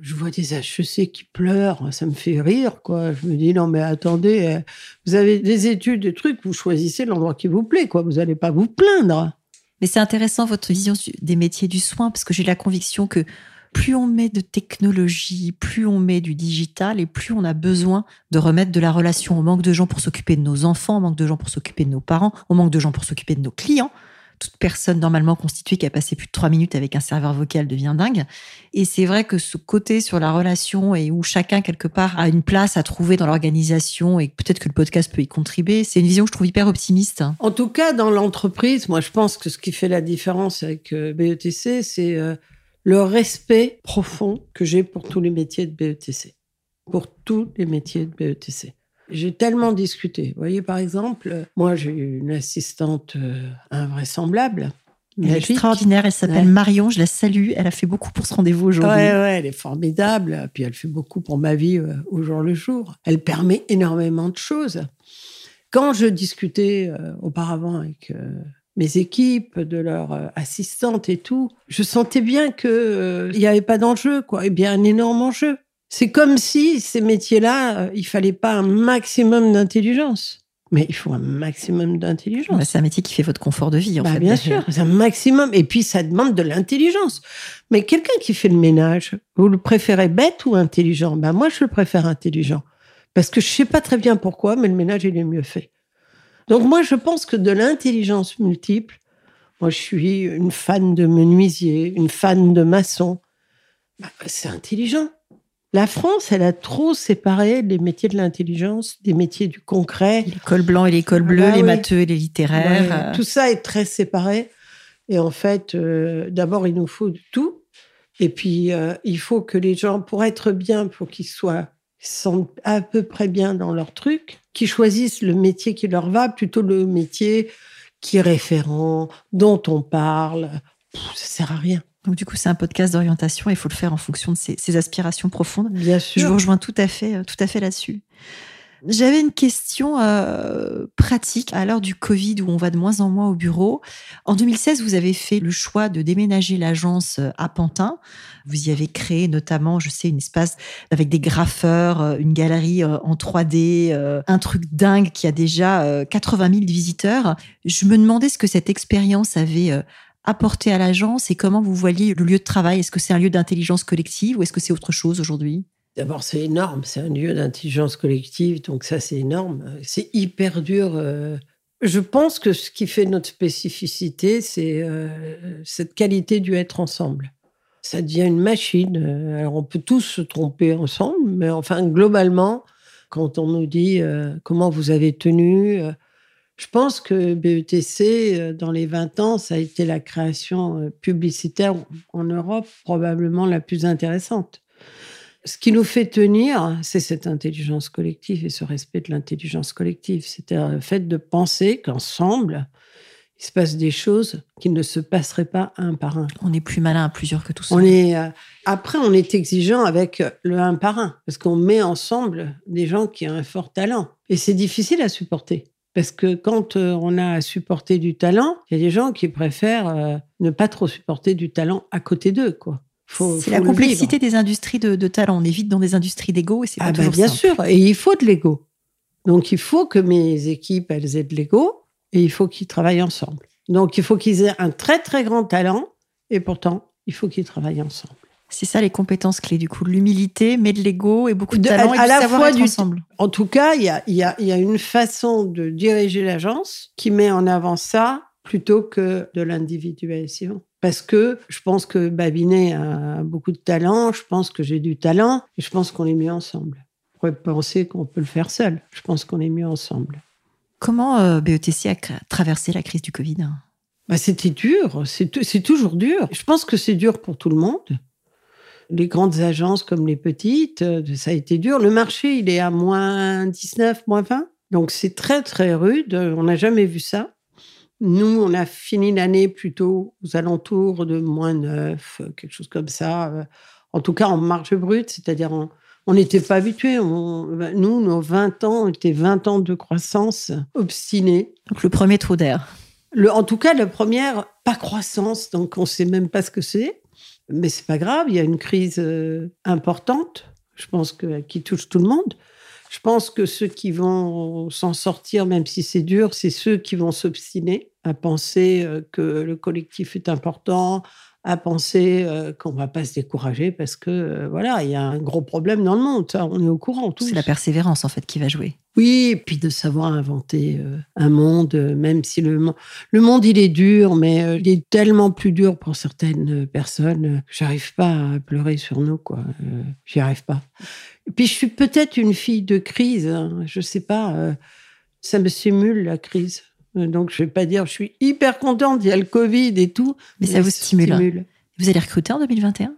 Speaker 2: je vois des HEC qui pleurent, ça me fait rire, quoi. Je me dis, non, mais attendez, euh, vous avez des études, des trucs, vous choisissez l'endroit qui vous plaît. Vous n'allez pas vous plaindre.
Speaker 1: Mais c'est intéressant votre vision des métiers du soin, parce que j'ai la conviction que plus on met de technologie, plus on met du digital et plus on a besoin de remettre de la relation. On manque de gens pour s'occuper de nos enfants, on manque de gens pour s'occuper de nos parents, on manque de gens pour s'occuper de nos clients. Toute personne normalement constituée qui a passé plus de trois minutes avec un serveur vocal devient dingue. Et c'est vrai que ce côté sur la relation et où chacun quelque part a une place à trouver dans l'organisation et peut-être que le podcast peut y contribuer, c'est une vision que je trouve hyper optimiste.
Speaker 2: En tout cas, dans l'entreprise, moi je pense que ce qui fait la différence avec euh, BETC, c'est euh, le respect profond que j'ai pour tous les métiers de BETC. Pour tous les métiers de BETC. J'ai tellement discuté. Vous voyez, par exemple, moi, j'ai une assistante euh, invraisemblable.
Speaker 1: Elle est extraordinaire, elle s'appelle Marion, je la salue. Elle a fait beaucoup pour ce rendez-vous aujourd'hui.
Speaker 2: Ouais, ouais, elle est formidable. Puis elle fait beaucoup pour ma vie euh, au jour le jour. Elle permet énormément de choses. Quand je discutais euh, auparavant avec mes équipes, de leurs euh, assistantes et tout, je sentais bien que euh, il n'y avait pas d'enjeu, quoi. Et bien un énorme enjeu. C'est comme si ces métiers-là, euh, il fallait pas un maximum d'intelligence. Mais il faut un maximum d'intelligence.
Speaker 1: c'est un métier qui fait votre confort de vie, en
Speaker 2: bah,
Speaker 1: fait.
Speaker 2: Bien sûr, c'est un maximum. Et puis, ça demande de l'intelligence. Mais quelqu'un qui fait le ménage, vous le préférez bête ou intelligent? Ben moi, je le préfère intelligent. Parce que je sais pas très bien pourquoi, mais le ménage, il est mieux fait. Donc moi, je pense que de l'intelligence multiple, moi, je suis une fan de menuisier, une fan de maçon. Bah, c'est intelligent. La France, elle a trop séparé les métiers de l'intelligence des métiers du concret.
Speaker 1: L'école blanc et l'école bleue, bah les matheux et les littéraires.
Speaker 2: tout ça est très séparé. Et en fait, euh, d'abord, il nous faut tout. Et puis, euh, il faut que les gens, pour être bien, pour qu'ils soient à peu près bien dans leur truc, qui choisissent le métier qui leur va, plutôt le métier qui est référent, dont on parle. ça sert à rien.
Speaker 1: Donc du coup, c'est un podcast d'orientation et il faut le faire en fonction de ses, aspirations profondes.
Speaker 2: Bien sûr.
Speaker 1: Je vous rejoins tout à fait, euh, tout à fait là-dessus. J'avais une question euh, pratique à l'heure du Covid où on va de moins en moins au bureau. En 2016, vous avez fait le choix de déménager l'agence euh, à Pantin. Vous y avez créé notamment, je sais, une espace avec des graffeurs, euh, une galerie en 3D, un truc dingue qui a déjà 80 000 visiteurs. Je me demandais ce que cette expérience avait apporté à l'agence et comment vous voyez le lieu de travail. Est-ce que c'est un lieu d'intelligence collective ou est-ce que c'est autre chose aujourd'hui?
Speaker 2: D'abord, c'est énorme. C'est un lieu d'intelligence collective, donc ça, c'est énorme. C'est hyper dur. Euh. Je pense que ce qui fait notre spécificité, c'est euh, cette qualité du être ensemble. Ça devient une machine. Euh, alors, on peut tous se tromper ensemble, mais enfin, globalement, quand on nous dit comment vous avez tenu, je pense que BETC, dans les 20 ans, ça a été la création publicitaire en Europe probablement la plus intéressante. Ce qui nous fait tenir, c'est cette intelligence collective et ce respect de l'intelligence collective. C'est le fait de penser qu'ensemble, il se passe des choses qui ne se passeraient pas un par un.
Speaker 1: On est plus malin à plusieurs que tout
Speaker 2: On est, euh, après, on est exigeant avec le un par un, parce qu'on met ensemble des gens qui ont un fort talent. Et c'est difficile à supporter. Parce que quand euh, on a à supporter du talent, il y a des gens qui préfèrent euh, ne pas trop supporter du talent à côté d'eux, quoi.
Speaker 1: C'est la complexité des industries de, talent. On est vite dans des industries d'ego et c'est pas ah ben,
Speaker 2: bien sûr. Et il faut de l'ego. Donc il faut que mes équipes elles aient de l'ego et il faut qu'ils travaillent ensemble. Donc il faut qu'ils aient un très très grand talent et pourtant il faut qu'ils travaillent ensemble.
Speaker 1: C'est ça les compétences clés du coup, l'humilité, mais de l'ego et beaucoup de, talent et à, la fois du, ensemble.
Speaker 2: En tout cas, il y a, y a une façon de diriger l'agence qui met en avant ça plutôt que de l'individualisation parce que je pense que Babinet a beaucoup de talent, je pense que j'ai du talent, et je pense qu'on est mieux ensemble. On pourrait penser qu'on peut le faire seul. Je pense qu'on est mieux ensemble.
Speaker 1: Comment euh, BETC a traversé la crise du Covid?
Speaker 2: Bah, C'était dur, c'est toujours dur. Je pense que c'est dur pour tout le monde. Les grandes agences comme les petites, euh, ça a été dur. Le marché, il est à moins 19, moins 20. Donc c'est très très rude, on n'a jamais vu ça. Nous, on a fini l'année plutôt aux alentours de moins 9, quelque chose comme ça. En tout cas, en marge brute, c'est-à-dire en, On n'était pas habitués. nous, nos 20 ans étaient 20 ans de croissance obstinée.
Speaker 1: Donc le premier trou d'air.
Speaker 2: en tout cas, la première, pas croissance, donc on ne sait même pas ce que c'est. Mais c'est pas grave, il y a une crise euh, importante, je pense, que, qui touche tout le monde. Je pense que ceux qui vont s'en sortir, même si c'est dur, c'est ceux qui vont s'obstiner à penser euh, que le collectif est important, à penser euh, qu'on va pas se décourager parce que euh, voilà, il y a un gros problème dans le monde. on est au courant.
Speaker 1: C'est la persévérance en fait qui va jouer.
Speaker 2: Oui, et puis de savoir inventer un monde, même si le, le monde il est dur, mais il est tellement plus dur pour certaines personnes. J'arrive pas à pleurer sur nous, quoi. J'y arrive pas. Et puis je suis peut-être une fille de crise. Hein, je sais pas. ça me simule la crise. Euh, donc, je vais pas dire, je suis hyper contente, il y a le Covid et tout.
Speaker 1: Mais, ça vous stimule. Vous allez recruter en 2021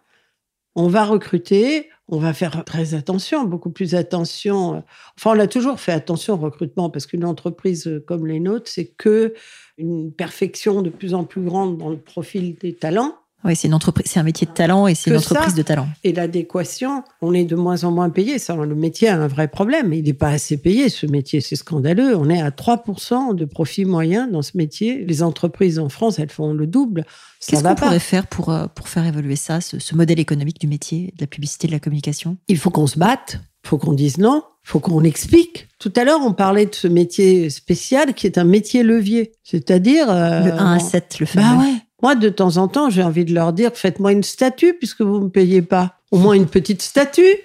Speaker 2: On va recruter, on va faire très attention, beaucoup plus attention. Enfin, on a toujours fait attention au recrutement parce qu'une entreprise comme les nôtres, c'est que une perfection de plus en plus grande dans le profil des talents.
Speaker 1: Oui, c'est une entreprise, c'est un métier de talent et c'est une entreprise de talent.
Speaker 2: Et l'adéquation, on est de moins en moins payé. Ça, le métier a un vrai problème. Il n'est pas assez payé, ce métier. C'est scandaleux. On est à 3% de profit moyen dans ce métier. Les entreprises en France, elles font le double.
Speaker 1: Qu'est-ce qu'on pourrait faire pour, euh, pour faire évoluer ça, ce, ce modèle économique du métier, de la publicité, de la communication?
Speaker 2: Il faut qu'on se batte. Il faut qu'on dise non. Il faut qu'on explique. Tout à l'heure, on parlait de ce métier spécial qui est un métier levier. C'est-à-dire.
Speaker 1: Euh, le 1 à 7, le fameux.
Speaker 2: Bah ouais. Moi, de temps en temps, j'ai envie de leur dire faites-moi une statue puisque vous ne me payez pas. Au moins une petite statue.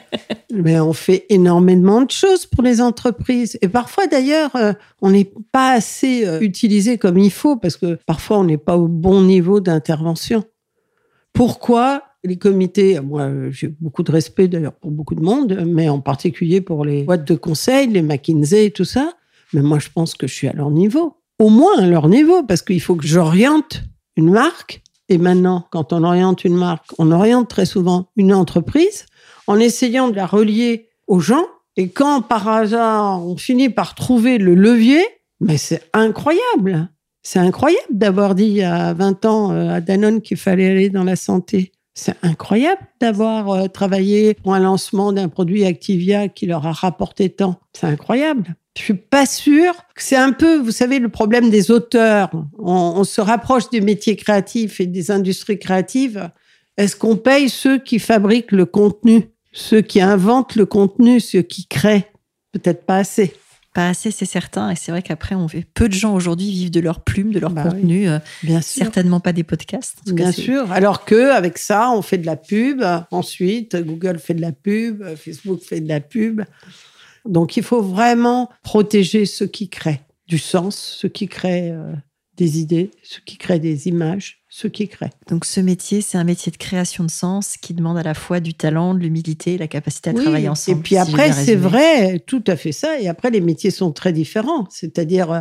Speaker 2: Mais on fait énormément de choses pour les entreprises. Et parfois, d'ailleurs, euh, on n'est pas assez euh, utilisé comme il faut parce que parfois, on n'est pas au bon niveau d'intervention. Pourquoi les comités, moi j'ai beaucoup de respect d'ailleurs pour beaucoup de monde, mais en particulier pour les boîtes de conseil, les McKinsey et tout ça, mais moi je pense que je suis à leur niveau. Au moins à leur niveau, parce qu'il faut que j'oriente une marque. Et maintenant, quand on oriente une marque, on oriente très souvent une entreprise en essayant de la relier aux gens. Et quand par hasard, on finit par trouver le levier, mais c'est incroyable. C'est incroyable d'avoir dit a 20 ans euh, à Danone qu'il fallait aller dans la santé. C'est incroyable d'avoir euh, travaillé pour un lancement d'un produit Activia qui leur a rapporté tant. C'est incroyable. Je suis pas sûre que c'est un peu, vous savez, le problème des auteurs. On, se rapproche des métiers créatifs et des industries créatives. Est-ce qu'on paye ceux qui fabriquent le contenu, ceux qui inventent le contenu, ceux qui créent? Peut-être pas assez.
Speaker 1: Pas assez, c'est certain. Et c'est vrai qu'après, on fait peu de gens aujourd'hui vivent de leur plume, de leur bah contenu. Euh, bien sûr. Certainement pas des podcasts.
Speaker 2: bien sûr. Alors que avec ça, on fait de la pub. Ensuite, Google fait de la pub, Facebook fait de la pub. Donc il faut vraiment protéger ceux qui créent du sens, ceux qui créent euh, des idées, ceux qui créent des images, ceux qui créent.
Speaker 1: Donc ce métier, c'est un métier de création de sens qui demande à la fois du talent, de l'humilité, la capacité à travailler ensemble.
Speaker 2: Et puis après, c'est vrai, tout à fait ça. Et après, les métiers sont très différents. C'est-à-dire, euh,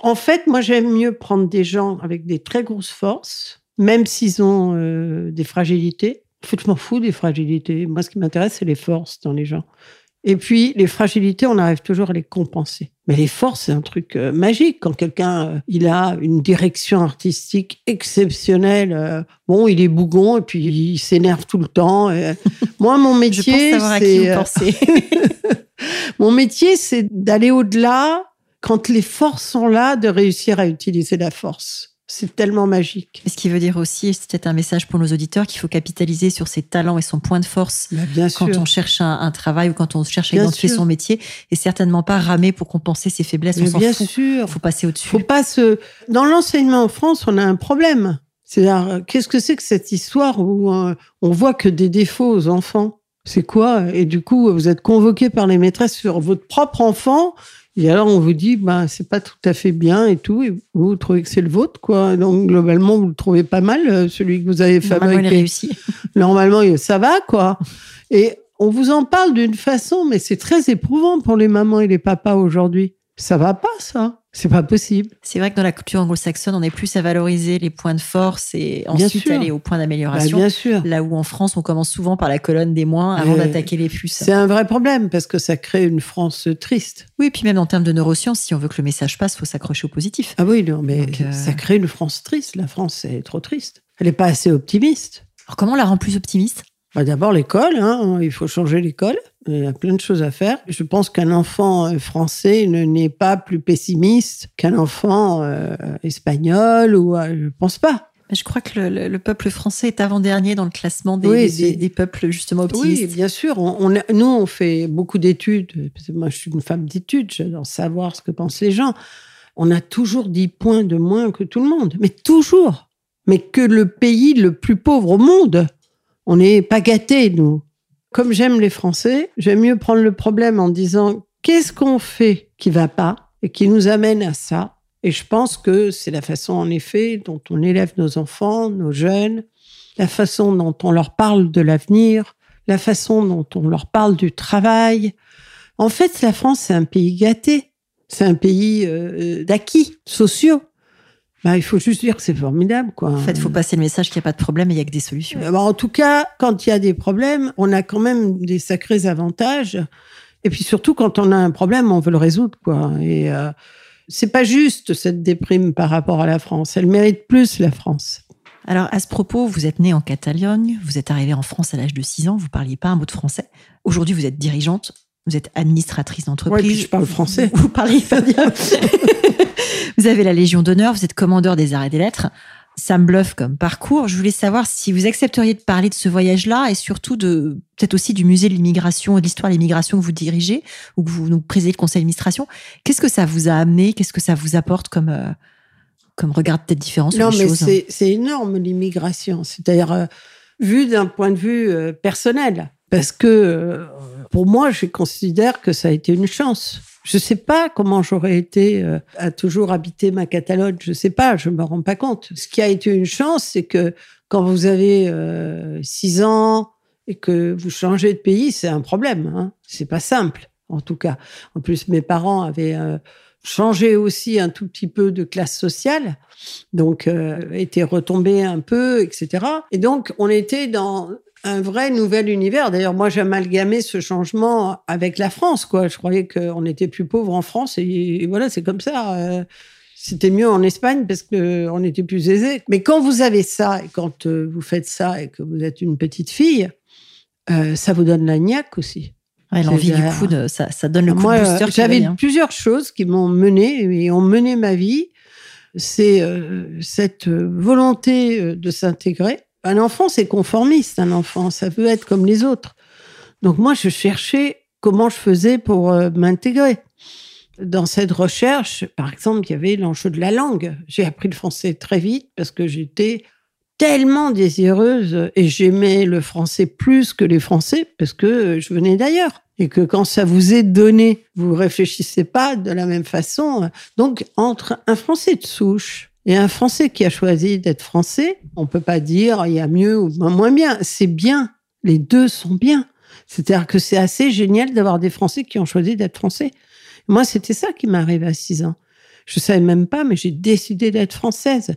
Speaker 2: en fait, moi, j'aime mieux prendre des gens avec des très grosses forces, même s'ils ont euh, des fragilités. En fait, je m'en fous des fragilités. Moi, ce qui m'intéresse, c'est les forces dans les gens. Et puis, les fragilités, on arrive toujours à les compenser. Mais les forces, c'est un truc euh, magique. Quand quelqu'un, euh, il a une direction artistique exceptionnelle, euh, bon, il est bougon et puis il s'énerve tout le temps. moi, mon métier, c'est... mon métier, c'est d'aller au-delà quand les forces sont là, de réussir à utiliser la force. C'est tellement magique.
Speaker 1: Ce qui veut dire aussi, c'est peut-être un message pour nos auditeurs, qu'il faut capitaliser sur ses talents et son point de force
Speaker 2: bah,
Speaker 1: quand on cherche un, travail ou quand on cherche à identifier son métier, et certainement pas ramer pour compenser ses faiblesses.
Speaker 2: on bien sûr.
Speaker 1: Il faut passer au-dessus.
Speaker 2: Faut pas se. Dans l'enseignement en France, on a un problème. C'est-à-dire, qu'est-ce que c'est que cette histoire où euh, on voit que des défauts aux enfants? C'est quoi? Et du coup, vous êtes convoqué par les maîtresses sur votre propre enfant et alors, on vous dit, bah, c'est pas tout à fait bien et tout. Et vous, vous trouvez que c'est le vôtre, quoi. Donc, globalement, vous le trouvez pas mal, euh, celui que vous avez fabriqué.
Speaker 1: Normalement, il réussi.
Speaker 2: Normalement, ça va, quoi. Et on vous en parle d'une façon, mais c'est très éprouvant pour les mamans et les papas aujourd'hui. Ça va pas, ça. C'est pas possible.
Speaker 1: C'est vrai que dans la culture anglo-saxonne, on est plus à valoriser les points de force et ensuite aller aux points d'amélioration.
Speaker 2: Bah, bien sûr.
Speaker 1: Là où en France, on commence souvent par la colonne des moins avant d'attaquer les plus.
Speaker 2: C'est un vrai problème parce que ça crée une France triste.
Speaker 1: Oui, puis même en termes de neurosciences, si on veut que le message passe, faut s'accrocher au positif.
Speaker 2: Ah oui, non, mais euh, ça crée une France triste. La France est trop triste. Elle n'est pas assez optimiste.
Speaker 1: Alors comment on la rend plus optimiste?
Speaker 2: Bah, D'abord l'école, hein. il faut changer l'école. Il y a plein de choses à faire. Je pense qu'un enfant euh, français ne n'est pas plus pessimiste qu'un enfant euh, espagnol ou euh, je pense pas.
Speaker 1: Je crois que le, peuple français est avant-dernier dans le classement des, des, peuples justement optimistes.
Speaker 2: Oui, bien sûr. On, nous, on fait beaucoup d'études. Moi, je suis une femme d'études. J'adore savoir ce que pensent les gens. On a toujours 10 points de moins que tout le monde. Mais toujours. Mais que le pays le plus pauvre au monde. On n'est pas gâtés, nous comme j'aime les Français, j'aime mieux prendre le problème en disant qu'est-ce qu'on fait qui va pas et qui nous amène à ça? Et je pense que c'est la façon, en effet, dont on élève nos enfants, nos jeunes, la façon dont on leur parle de l'avenir, la façon dont on leur parle du travail. En fait, la France, c'est un pays gâté. C'est un pays euh, d'acquis sociaux. Bah, il faut juste dire que c'est formidable, quoi.
Speaker 1: En fait, il faut passer le message qu'il n'y a pas de problème et il n'y a que des solutions.
Speaker 2: Euh, bah, en tout cas, quand il y a des problèmes, on a quand même des sacrés avantages. Et puis surtout, quand on a un problème, on veut le résoudre, quoi. Et euh, c'est pas juste cette déprime par rapport à la France. Elle mérite plus la France.
Speaker 1: Alors, à ce propos, vous êtes née en Catalogne, vous êtes arrivée en France à l'âge de 6 ans, vous parliez pas un mot de français. Aujourd'hui, vous êtes dirigeante, vous êtes administratrice d'entreprise.
Speaker 2: Oui, je parle français.
Speaker 1: Vous, parlez italien. vous avez la Légion d'honneur, vous êtes commandeur des arts et des lettres. Ça me bluffe comme parcours. Je voulais savoir si vous accepteriez de parler de ce voyage-là et surtout de peut-être aussi du musée de l'immigration et de l'histoire de l'immigration que vous dirigez ou que vous nous présidez le conseil d'administration. Qu'est-ce que ça vous a amené? Qu'est-ce que ça vous apporte comme euh, comme regard peut-être différent sur
Speaker 2: les
Speaker 1: choses?
Speaker 2: Non, mais c'est énorme l'immigration. C'est-à-dire euh, vu d'un point de vue euh, personnel, parce que pour moi, je considère que ça a été une chance. Je sais pas comment j'aurais été euh, à toujours habiter ma Catalogne. Je sais pas, je me rends pas compte. Ce qui a été une chance, c'est que quand vous avez euh, six ans et que vous changez de pays, c'est un problème. Hein. C'est pas simple, en tout cas. En plus, mes parents avaient euh, changé aussi un tout petit peu de classe sociale, donc étaient retombés un peu, etc. Et donc, on était dans un vrai nouvel univers. D'ailleurs, moi, j'ai amalgamé ce changement avec la France, quoi. Je croyais qu'on était plus pauvre en France et, voilà, c'est comme ça. Euh, c'était mieux en Espagne parce qu'on était plus aisé. Mais quand vous avez ça et quand euh, vous faites ça et que vous êtes une petite fille, euh, ça vous donne la niaque aussi.
Speaker 1: L'envie du coup, de, ça, ça donne le coup
Speaker 2: de
Speaker 1: booster.
Speaker 2: J'avais plusieurs choses qui m'ont mené et ont mené ma vie. C'est cette volonté de s'intégrer un enfant, c'est conformiste, un enfant, ça veut être comme les autres. Donc moi, je cherchais comment je faisais pour euh, m'intégrer. Dans cette recherche, par exemple, il y avait l'enjeu de la langue. J'ai appris le français très vite parce que j'étais tellement désireuse et j'aimais le français plus que les Français parce que je venais d'ailleurs. Et que quand ça vous est donné, vous réfléchissez pas de la même façon. Donc, entre un Français de souche et un Français qui a choisi d'être Français, on peut pas dire il y a mieux ou moins bien. C'est bien. Les deux sont bien. C'est-à-dire que c'est assez génial d'avoir des Français qui ont choisi d'être Français. Moi, c'était ça qui m'est arrivé à 6 ans. Je savais même pas, mais j'ai décidé d'être française.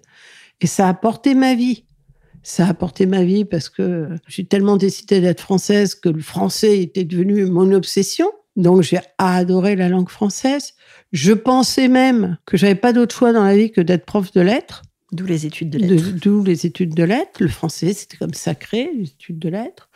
Speaker 2: Et ça a porté ma vie. Ça a porté ma vie parce que j'ai tellement décidé d'être française que le français était devenu mon obsession. Donc j'ai adoré la langue française. Je pensais même que j'avais pas d'autre choix dans la vie que d'être prof de lettres.
Speaker 1: D'où les études de lettres.
Speaker 2: D'où les études de lettres. Le français, c'était comme sacré, les études de lettres.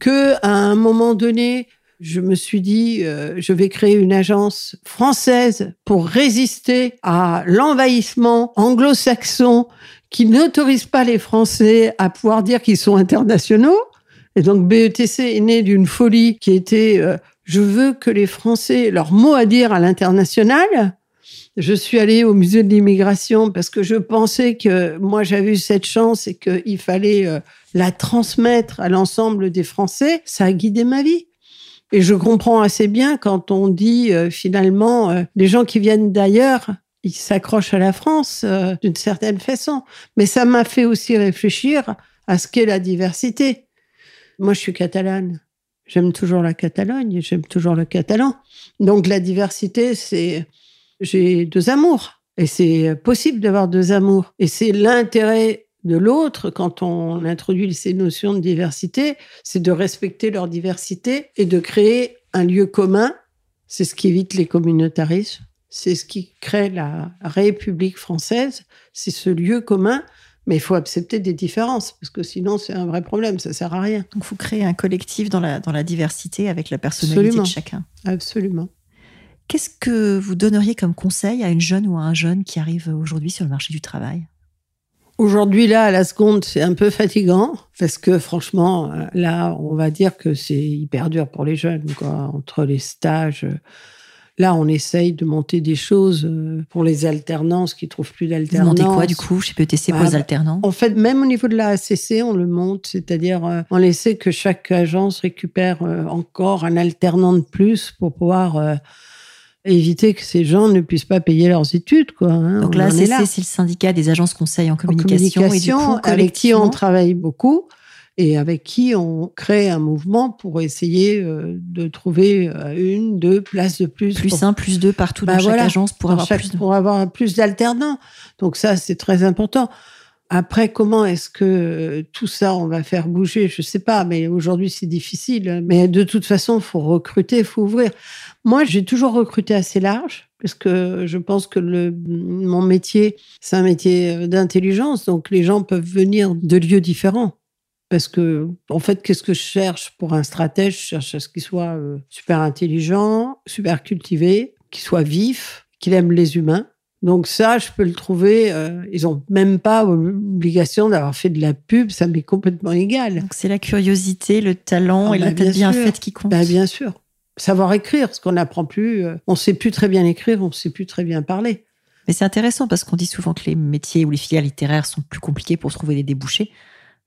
Speaker 2: Que à un moment donné, je me suis dit, euh, je vais créer une agence française pour résister à l'envahissement anglo-saxon qui n'autorise pas les Français à pouvoir dire qu'ils sont internationaux. Et donc BETC est né d'une folie qui était euh, je veux que les Français aient leur mot à dire à l'international. Je suis allée au musée de l'immigration parce que je pensais que moi j'avais eu cette chance et qu'il fallait euh, la transmettre à l'ensemble des Français. Ça a guidé ma vie. Et je comprends assez bien quand on dit euh, finalement euh, les gens qui viennent d'ailleurs, ils s'accrochent à la France d'une certaine façon. Mais ça m'a fait aussi réfléchir à ce qu'est la diversité. Moi, je suis catalane. J'aime toujours la Catalogne j'aime toujours le catalan. Donc la diversité, c'est j'ai deux amours et c'est possible d'avoir deux amours et c'est l'intérêt de l'autre quand on introduit ces notions de diversité, c'est de respecter leur diversité et de créer un lieu commun. C'est ce qui évite les communautarismes. C'est ce qui crée la République française. C'est ce lieu commun Mais il faut accepter des différences, parce que sinon, c'est un vrai problème, ça sert à rien.
Speaker 1: Donc, il faut créer un collectif dans la, dans la diversité avec la personnalité de chacun.
Speaker 2: Absolument.
Speaker 1: Qu'est-ce que vous donneriez comme conseil à une jeune ou à un jeune qui arrive aujourd'hui sur le marché du travail?
Speaker 2: Aujourd'hui, là, à la seconde, c'est un peu fatigant parce que franchement, là, on va dire que c'est hyper dur pour les jeunes, quoi, entre les stages. Là, on essaye de monter des choses euh, pour les alternances qui trouvent plus d'alternance.
Speaker 1: Vous montez quoi, du coup, chez PETC pour les bah, alternants?
Speaker 2: En fait, même au niveau de la ACC, on le monte, c'est-à-dire euh, on essaie que chaque agence récupère euh, encore un alternant de plus pour pouvoir éviter que ces gens ne puissent pas payer leurs études. Quoi,
Speaker 1: hein. Donc là, c'est le syndicat des agences conseils en communication, et du coup,
Speaker 2: avec qui on travaille beaucoup et avec qui on crée un mouvement pour essayer euh, de trouver euh, une, deux places de plus.
Speaker 1: Plus un, plus deux partout bah dans chaque agence pour avoir, plus
Speaker 2: pour avoir plus d'alternants. Donc ça, c'est très important. Après, comment est-ce que euh, tout ça, on va faire bouger? Je sais pas, mais aujourd'hui, c'est difficile. Mais de toute façon, il faut recruter, il faut ouvrir. Moi, j'ai toujours recruté assez large parce que je pense que le, mon métier, c'est un métier d'intelligence. Donc, les gens peuvent venir de lieux différents. Parce que, en fait, qu'est-ce que je cherche pour un stratège? Je cherche à ce qu'il soit euh, super intelligent, super cultivé, qu'il soit vif, qu'il aime les humains donc ça, je peux le trouver. Euh, ils ont même pas l'obligation d'avoir fait de la pub. Ça m'est complètement égal.
Speaker 1: Donc c'est la curiosité, le talent ah et la bah, tête bien, faite qui compte.
Speaker 2: Bah, bien sûr. Savoir écrire, ce qu'on n'apprend plus. Euh, on sait plus très bien écrire, on sait plus très bien parler.
Speaker 1: Mais c'est intéressant parce qu'on dit souvent que les métiers ou les filières littéraires sont plus compliqués pour trouver des débouchés.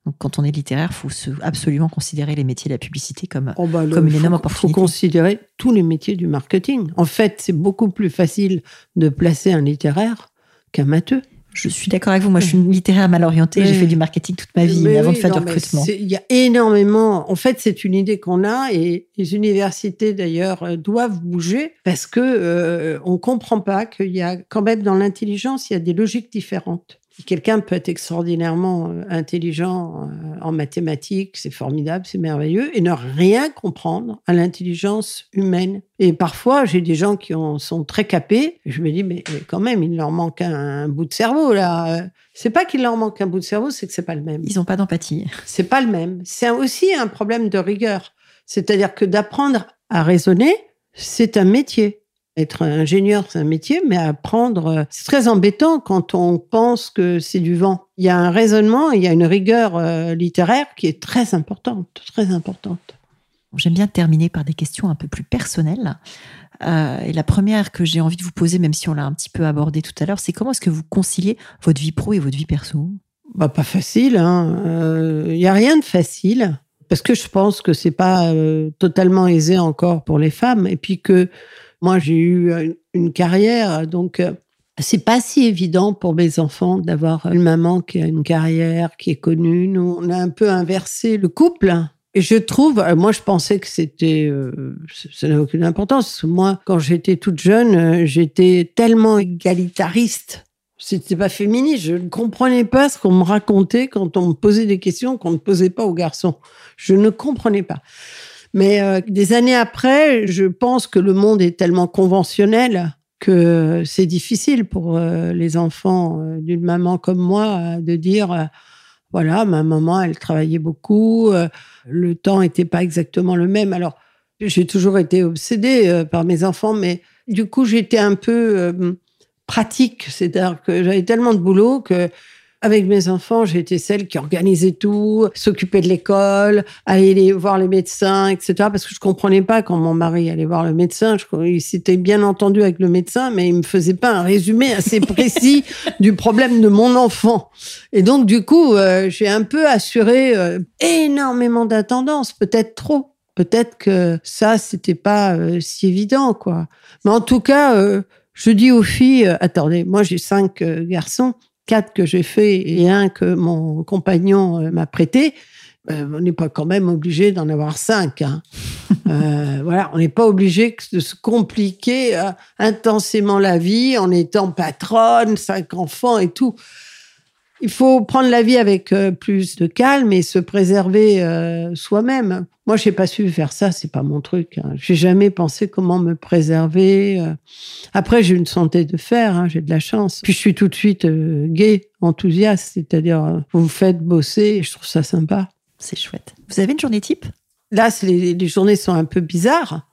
Speaker 1: Donc, quand on est littéraire, il faut absolument considérer les métiers de la publicité comme, oh bah, comme une énorme opportunité.
Speaker 2: Il faut considérer tous les métiers du marketing. En fait, c'est beaucoup plus facile de placer un littéraire qu'un matheux.
Speaker 1: Je suis d'accord avec vous. Moi, je suis une littéraire mal orientée. J'ai fait du marketing toute ma vie avant de faire du recrutement.
Speaker 2: Il y a énormément. En fait, c'est une idée qu'on a et les universités d'ailleurs euh, doivent bouger parce que euh, on comprend pas qu'il y a quand même dans l'intelligence, il y a des logiques différentes. Quelqu'un peut être extraordinairement euh, intelligent euh, en mathématiques, c'est formidable, c'est merveilleux, et ne rien comprendre à l'intelligence humaine. Et parfois, j'ai des gens qui sont très capés, je me dis, mais, quand même, il leur manque un, bout de cerveau, là. C'est pas qu'il leur manque un bout de cerveau, c'est que c'est pas le même.
Speaker 1: Ils n'ont pas d'empathie.
Speaker 2: C'est pas le même. C'est aussi un problème de rigueur. C'est-à-dire que d'apprendre à raisonner, c'est un métier. Être ingénieur, c'est un métier, mais apprendre, euh, c'est très embêtant quand on pense que c'est du vent. Il y a un raisonnement, il y a une rigueur euh, littéraire qui est très importante, très importante.
Speaker 1: J'aime bien terminer par des questions un peu plus personnelles. Euh, et la première que j'ai envie de vous poser, même si on l'a un petit peu abordé tout à l'heure, c'est comment est-ce que vous conciliez votre vie pro et votre vie perso?
Speaker 2: Bah, Pas facile. Hein. Il n'y a rien de facile. Parce que je pense que c'est pas totalement aisé encore pour les femmes. Et puis que moi, j'ai eu une carrière, donc euh, c'est pas si évident pour mes enfants d'avoir une maman qui a une carrière, qui est connue. Nous, on a un peu inversé le couple. Et je trouve, euh, moi, je pensais que c'était, euh, ça n'a aucune importance. Moi, quand j'étais toute jeune, j'étais tellement égalitariste. C'était pas féministe. Je ne comprenais pas ce qu'on me racontait quand on me posait des questions qu'on ne posait pas aux garçons. Je ne comprenais pas. Mais euh, des années après, je pense que le monde est tellement conventionnel que c'est difficile pour euh, les enfants euh, d'une maman comme moi de dire voilà, ma maman, elle travaillait beaucoup, le temps n'était pas exactement le même. Alors, j'ai toujours été obsédée par mes enfants, mais du coup, j'étais un peu pratique, c'est-à-dire que j'avais tellement de boulot que avec mes enfants, j'ai été celle qui organisait tout, s'occupait de l'école, aller voir les médecins, etc. Parce que je comprenais pas quand mon mari allait voir le médecin. Je, il s'était bien entendu avec le médecin, mais il me faisait pas un résumé assez précis du problème de mon enfant. Et donc, du coup, euh, j'ai un peu assuré euh, énormément d'attendance, peut-être trop. Peut-être que ça, c'était pas euh, si évident, quoi. Mais en tout cas, je dis aux filles, attendez, moi j'ai cinq garçons, quatre que j'ai fait et un que mon compagnon euh, m'a prêté, euh, on n'est pas quand même obligé d'en avoir cinq. Hein. euh, voilà, on n'est pas obligé de se compliquer euh, intensément la vie en étant patronne, cinq enfants et tout. Il faut prendre la vie avec euh, plus de calme et se préserver euh, soi-même. Moi, j'ai pas su faire ça, c'est pas mon truc. Hein. J'ai jamais pensé comment me préserver. euh. Après, j'ai une santé de fer, hein, j'ai de la chance. Puis je suis tout de suite euh, gay, enthousiaste, c'est-à-dire vous me faites bosser, et je trouve ça sympa.
Speaker 1: C'est chouette. Vous avez une journée type?
Speaker 2: Là, les journées sont un peu bizarres.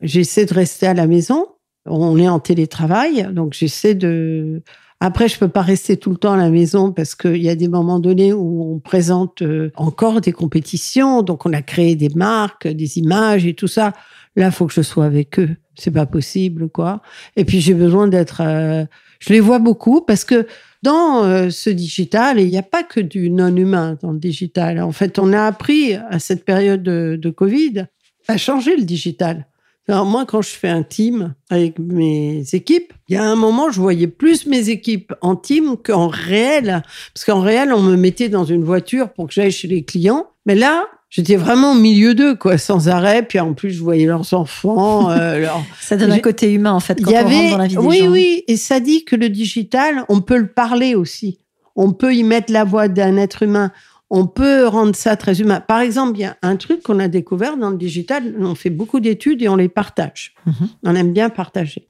Speaker 2: J'essaie de rester à la maison. On est en télétravail, donc j'essaie de. Après, je peux pas rester tout le temps à la maison parce qu'il y a des moments donnés où on présente euh, encore des compétitions, donc on a créé des marques, des images et tout ça. Là, faut que je sois avec eux. C'est pas possible, quoi. Et puis j'ai besoin d'être. euh, Je les vois beaucoup parce que dans euh, ce digital, il n'y a pas que du non-humain dans le digital. En fait, on a appris à cette période de, de Covid à changer le digital. Alors moi, quand je fais un team avec mes équipes, il y a un moment, je voyais plus mes équipes en team qu'en réel. Parce qu'en réel, on me mettait dans une voiture pour que j'aille chez les clients. Mais là, j'étais vraiment au milieu d'eux, quoi, sans arrêt. Puis en plus, je voyais leurs enfants. euh, leurs-
Speaker 1: Ça donne un côté humain, en fait, quand
Speaker 2: y
Speaker 1: on rentre
Speaker 2: avait,
Speaker 1: dans la vie des
Speaker 2: oui,
Speaker 1: gens.
Speaker 2: oui, et ça dit que le digital, on peut le parler aussi. On peut y mettre la voix d'un être humain. On peut rendre ça très humain. Par exemple, il y a un truc qu'on a découvert dans le digital. On fait beaucoup d'études et on les partage.
Speaker 1: Mhm.
Speaker 2: On aime bien partager.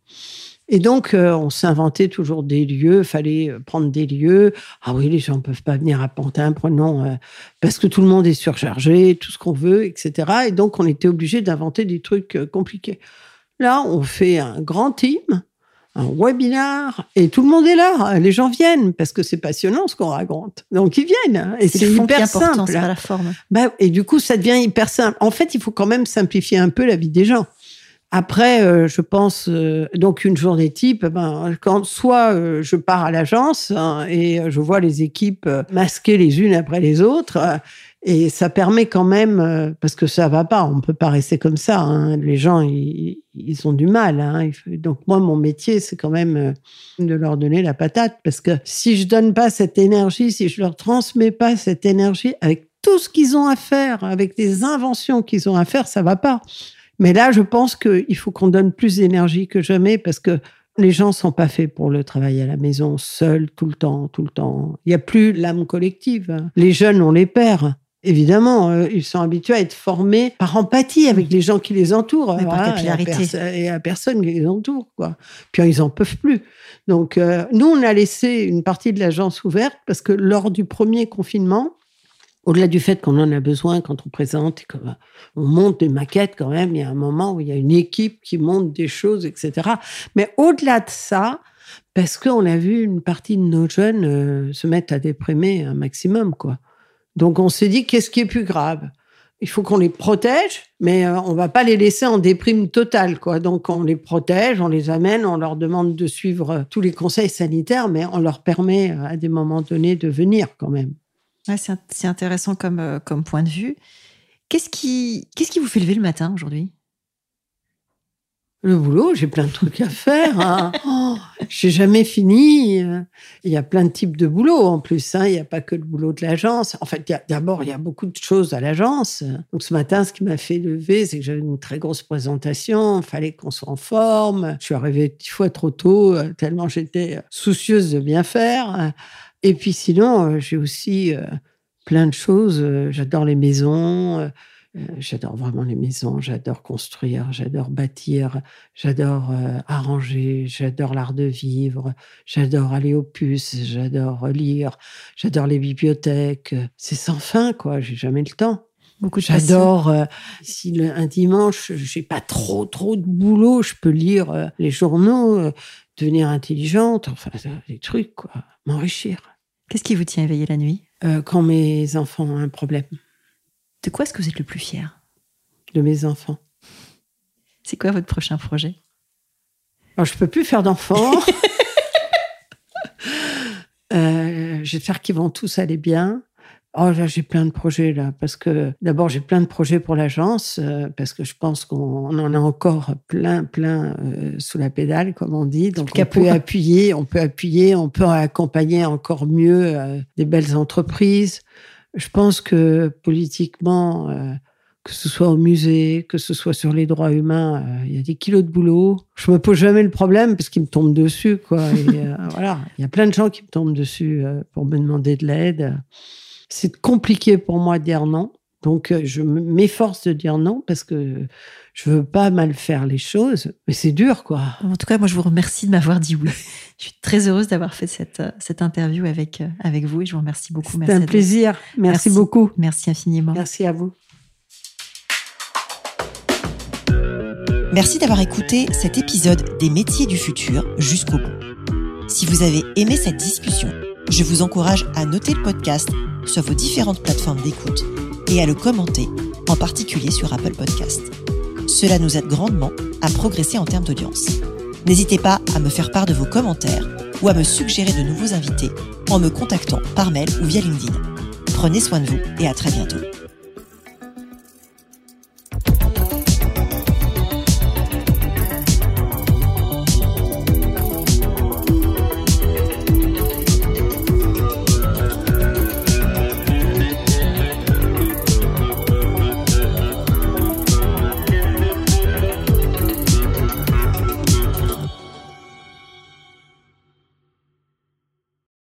Speaker 2: Et donc, euh, on s'inventait toujours des lieux. Fallait euh, prendre des lieux. Ah oui, les gens ne peuvent pas venir à Pantin. Prenons euh, parce que tout le monde est surchargé, tout ce qu'on veut, etc. Et donc, on était obligé d'inventer des trucs euh, compliqués. Là, on fait un grand team, un webinar, et tout le monde est là. Les gens viennent parce que c'est passionnant ce qu'on raconte. Donc, ils viennent. Et
Speaker 1: C'est
Speaker 2: hyper simple.
Speaker 1: pas la forme.
Speaker 2: Bah, et du coup, ça devient hyper simple. En fait, il faut quand même simplifier un peu la vie des gens. Après, euh, je pense, euh, donc une journée type, ben, quand soit euh, je pars à l'agence hein, et je vois les équipes masquées les unes après les autres, et ça permet quand même, euh, parce que ça va pas, on peut pas rester comme ça. hein. les gens, ils, ont du mal. hein. Donc moi, mon métier, c'est quand même euh, de leur donner la patate, parce que si je donne pas cette énergie, si je leur transmets pas cette énergie avec tout ce qu'ils ont à faire, avec des inventions qu'ils ont à faire, ça va pas. Mais là, je pense qu'il faut qu'on donne plus d'énergie que jamais parce que les gens sont pas faits pour le travail à la maison, seuls, tout le temps, tout le temps. Il n'y a plus l'âme collective. Les jeunes, on les perd. Évidemment, euh, ils sont habitués à être formés par empathie avec les gens qui les entourent.
Speaker 1: Mais par
Speaker 2: Voilà,
Speaker 1: capillarité.
Speaker 2: Et à, personne qui les entoure. Quoi. Puis ils en peuvent plus. Donc, euh, nous, on a laissé une partie de l'agence ouverte parce que lors du premier confinement, au-delà du fait qu'on en a besoin quand on présente, et qu'on on monte des maquettes quand même, il y a un moment où il y a une équipe qui monte des choses, etc. Mais au-delà de ça, parce qu'on a vu une partie de nos jeunes euh, se mettre à déprimer un maximum, quoi. Donc on s'est dit, qu'est-ce qui est plus grave? Il faut qu'on les protège, mais euh, on va pas les laisser en déprime totale, quoi. Donc on les protège, on les amène, on leur demande de suivre euh, tous les conseils sanitaires, mais on leur permet euh, à des moments donnés de venir quand même.
Speaker 1: C'est int- c'est intéressant comme, comme point de vue. Qu'est-ce qui, qu'est-ce qui vous fait lever le matin aujourd'hui?
Speaker 2: Le boulot, j'ai plein de trucs à faire. Hein. Oh, j'ai jamais fini. Euh, Il y a plein de types de boulot en plus. hein. Il n'y a pas que le boulot de l'agence. En fait, d'abord, il y a beaucoup de choses à l'agence. Donc ce matin, ce qui m'a fait lever, c'est que j'avais une très grosse présentation. Il fallait qu'on soit en forme. Je suis arrivée dix fois trop tôt, euh, tellement j'étais soucieuse de bien faire. Et puis sinon, euh, j'ai aussi euh, plein de choses. Euh, J'adore les maisons. Euh, euh, J'adore vraiment les maisons, j'adore construire, j'adore bâtir, j'adore euh, arranger, j'adore l'art de vivre, j'adore aller aux puces, j'adore lire, j'adore les bibliothèques. C'est sans fin, quoi, j'ai jamais le temps.
Speaker 1: Beaucoup de passion.
Speaker 2: J'adore, euh, si le- un dimanche, j'ai pas trop, trop de boulot, je peux lire euh, les journaux, euh, devenir intelligente, enfin, euh, des trucs, quoi, m'enrichir.
Speaker 1: Qu'est-ce qui vous tient éveillé la nuit?
Speaker 2: Euh, quand mes enfants ont un problème,
Speaker 1: De quoi est-ce que vous êtes le plus fier?
Speaker 2: De mes enfants.
Speaker 1: C'est quoi votre prochain projet?
Speaker 2: Alors, je peux plus faire d'enfants. Euh, J'espère qu'ils vont tous aller bien. Oh là, j'ai plein de projets là, parce que d'abord j'ai plein de projets pour l'agence, euh, parce que je pense qu'on en a encore plein, plein euh, sous la pédale, comme on dit. Donc on peut appuyer, on peut appuyer, on peut accompagner encore mieux euh, des belles entreprises. Je pense que politiquement, euh, que ce soit au musée, que ce soit sur les droits humains, euh, il y a des kilos de boulot. Je me pose jamais le problème parce qu'ils me tombent dessus, quoi. Et, euh, voilà, il y a plein de gens qui me tombent dessus pour me demander de l'aide. C'est compliqué pour moi de dire non. Donc, je m'efforce de dire non parce que je veux pas mal faire les choses, mais c'est dur, quoi.
Speaker 1: En tout cas, moi, je vous remercie de m'avoir dit oui. je suis très heureuse d'avoir fait cette, cette interview avec, avec vous et je vous remercie beaucoup.
Speaker 2: C'est un plaisir. Merci beaucoup.
Speaker 1: Merci infiniment.
Speaker 2: Merci à vous.
Speaker 1: Merci d'avoir écouté cet épisode des métiers du futur jusqu'au bout. Si vous avez aimé cette discussion, je vous encourage à noter le podcast sur vos différentes plateformes d'écoute et à le commenter, en particulier sur Apple Podcast. Cela nous aide grandement à progresser en termes d'audience. N'hésitez pas à me faire part de vos commentaires ou à me suggérer de nouveaux invités en me contactant par mail ou via LinkedIn. Prenez soin de vous et à très bientôt.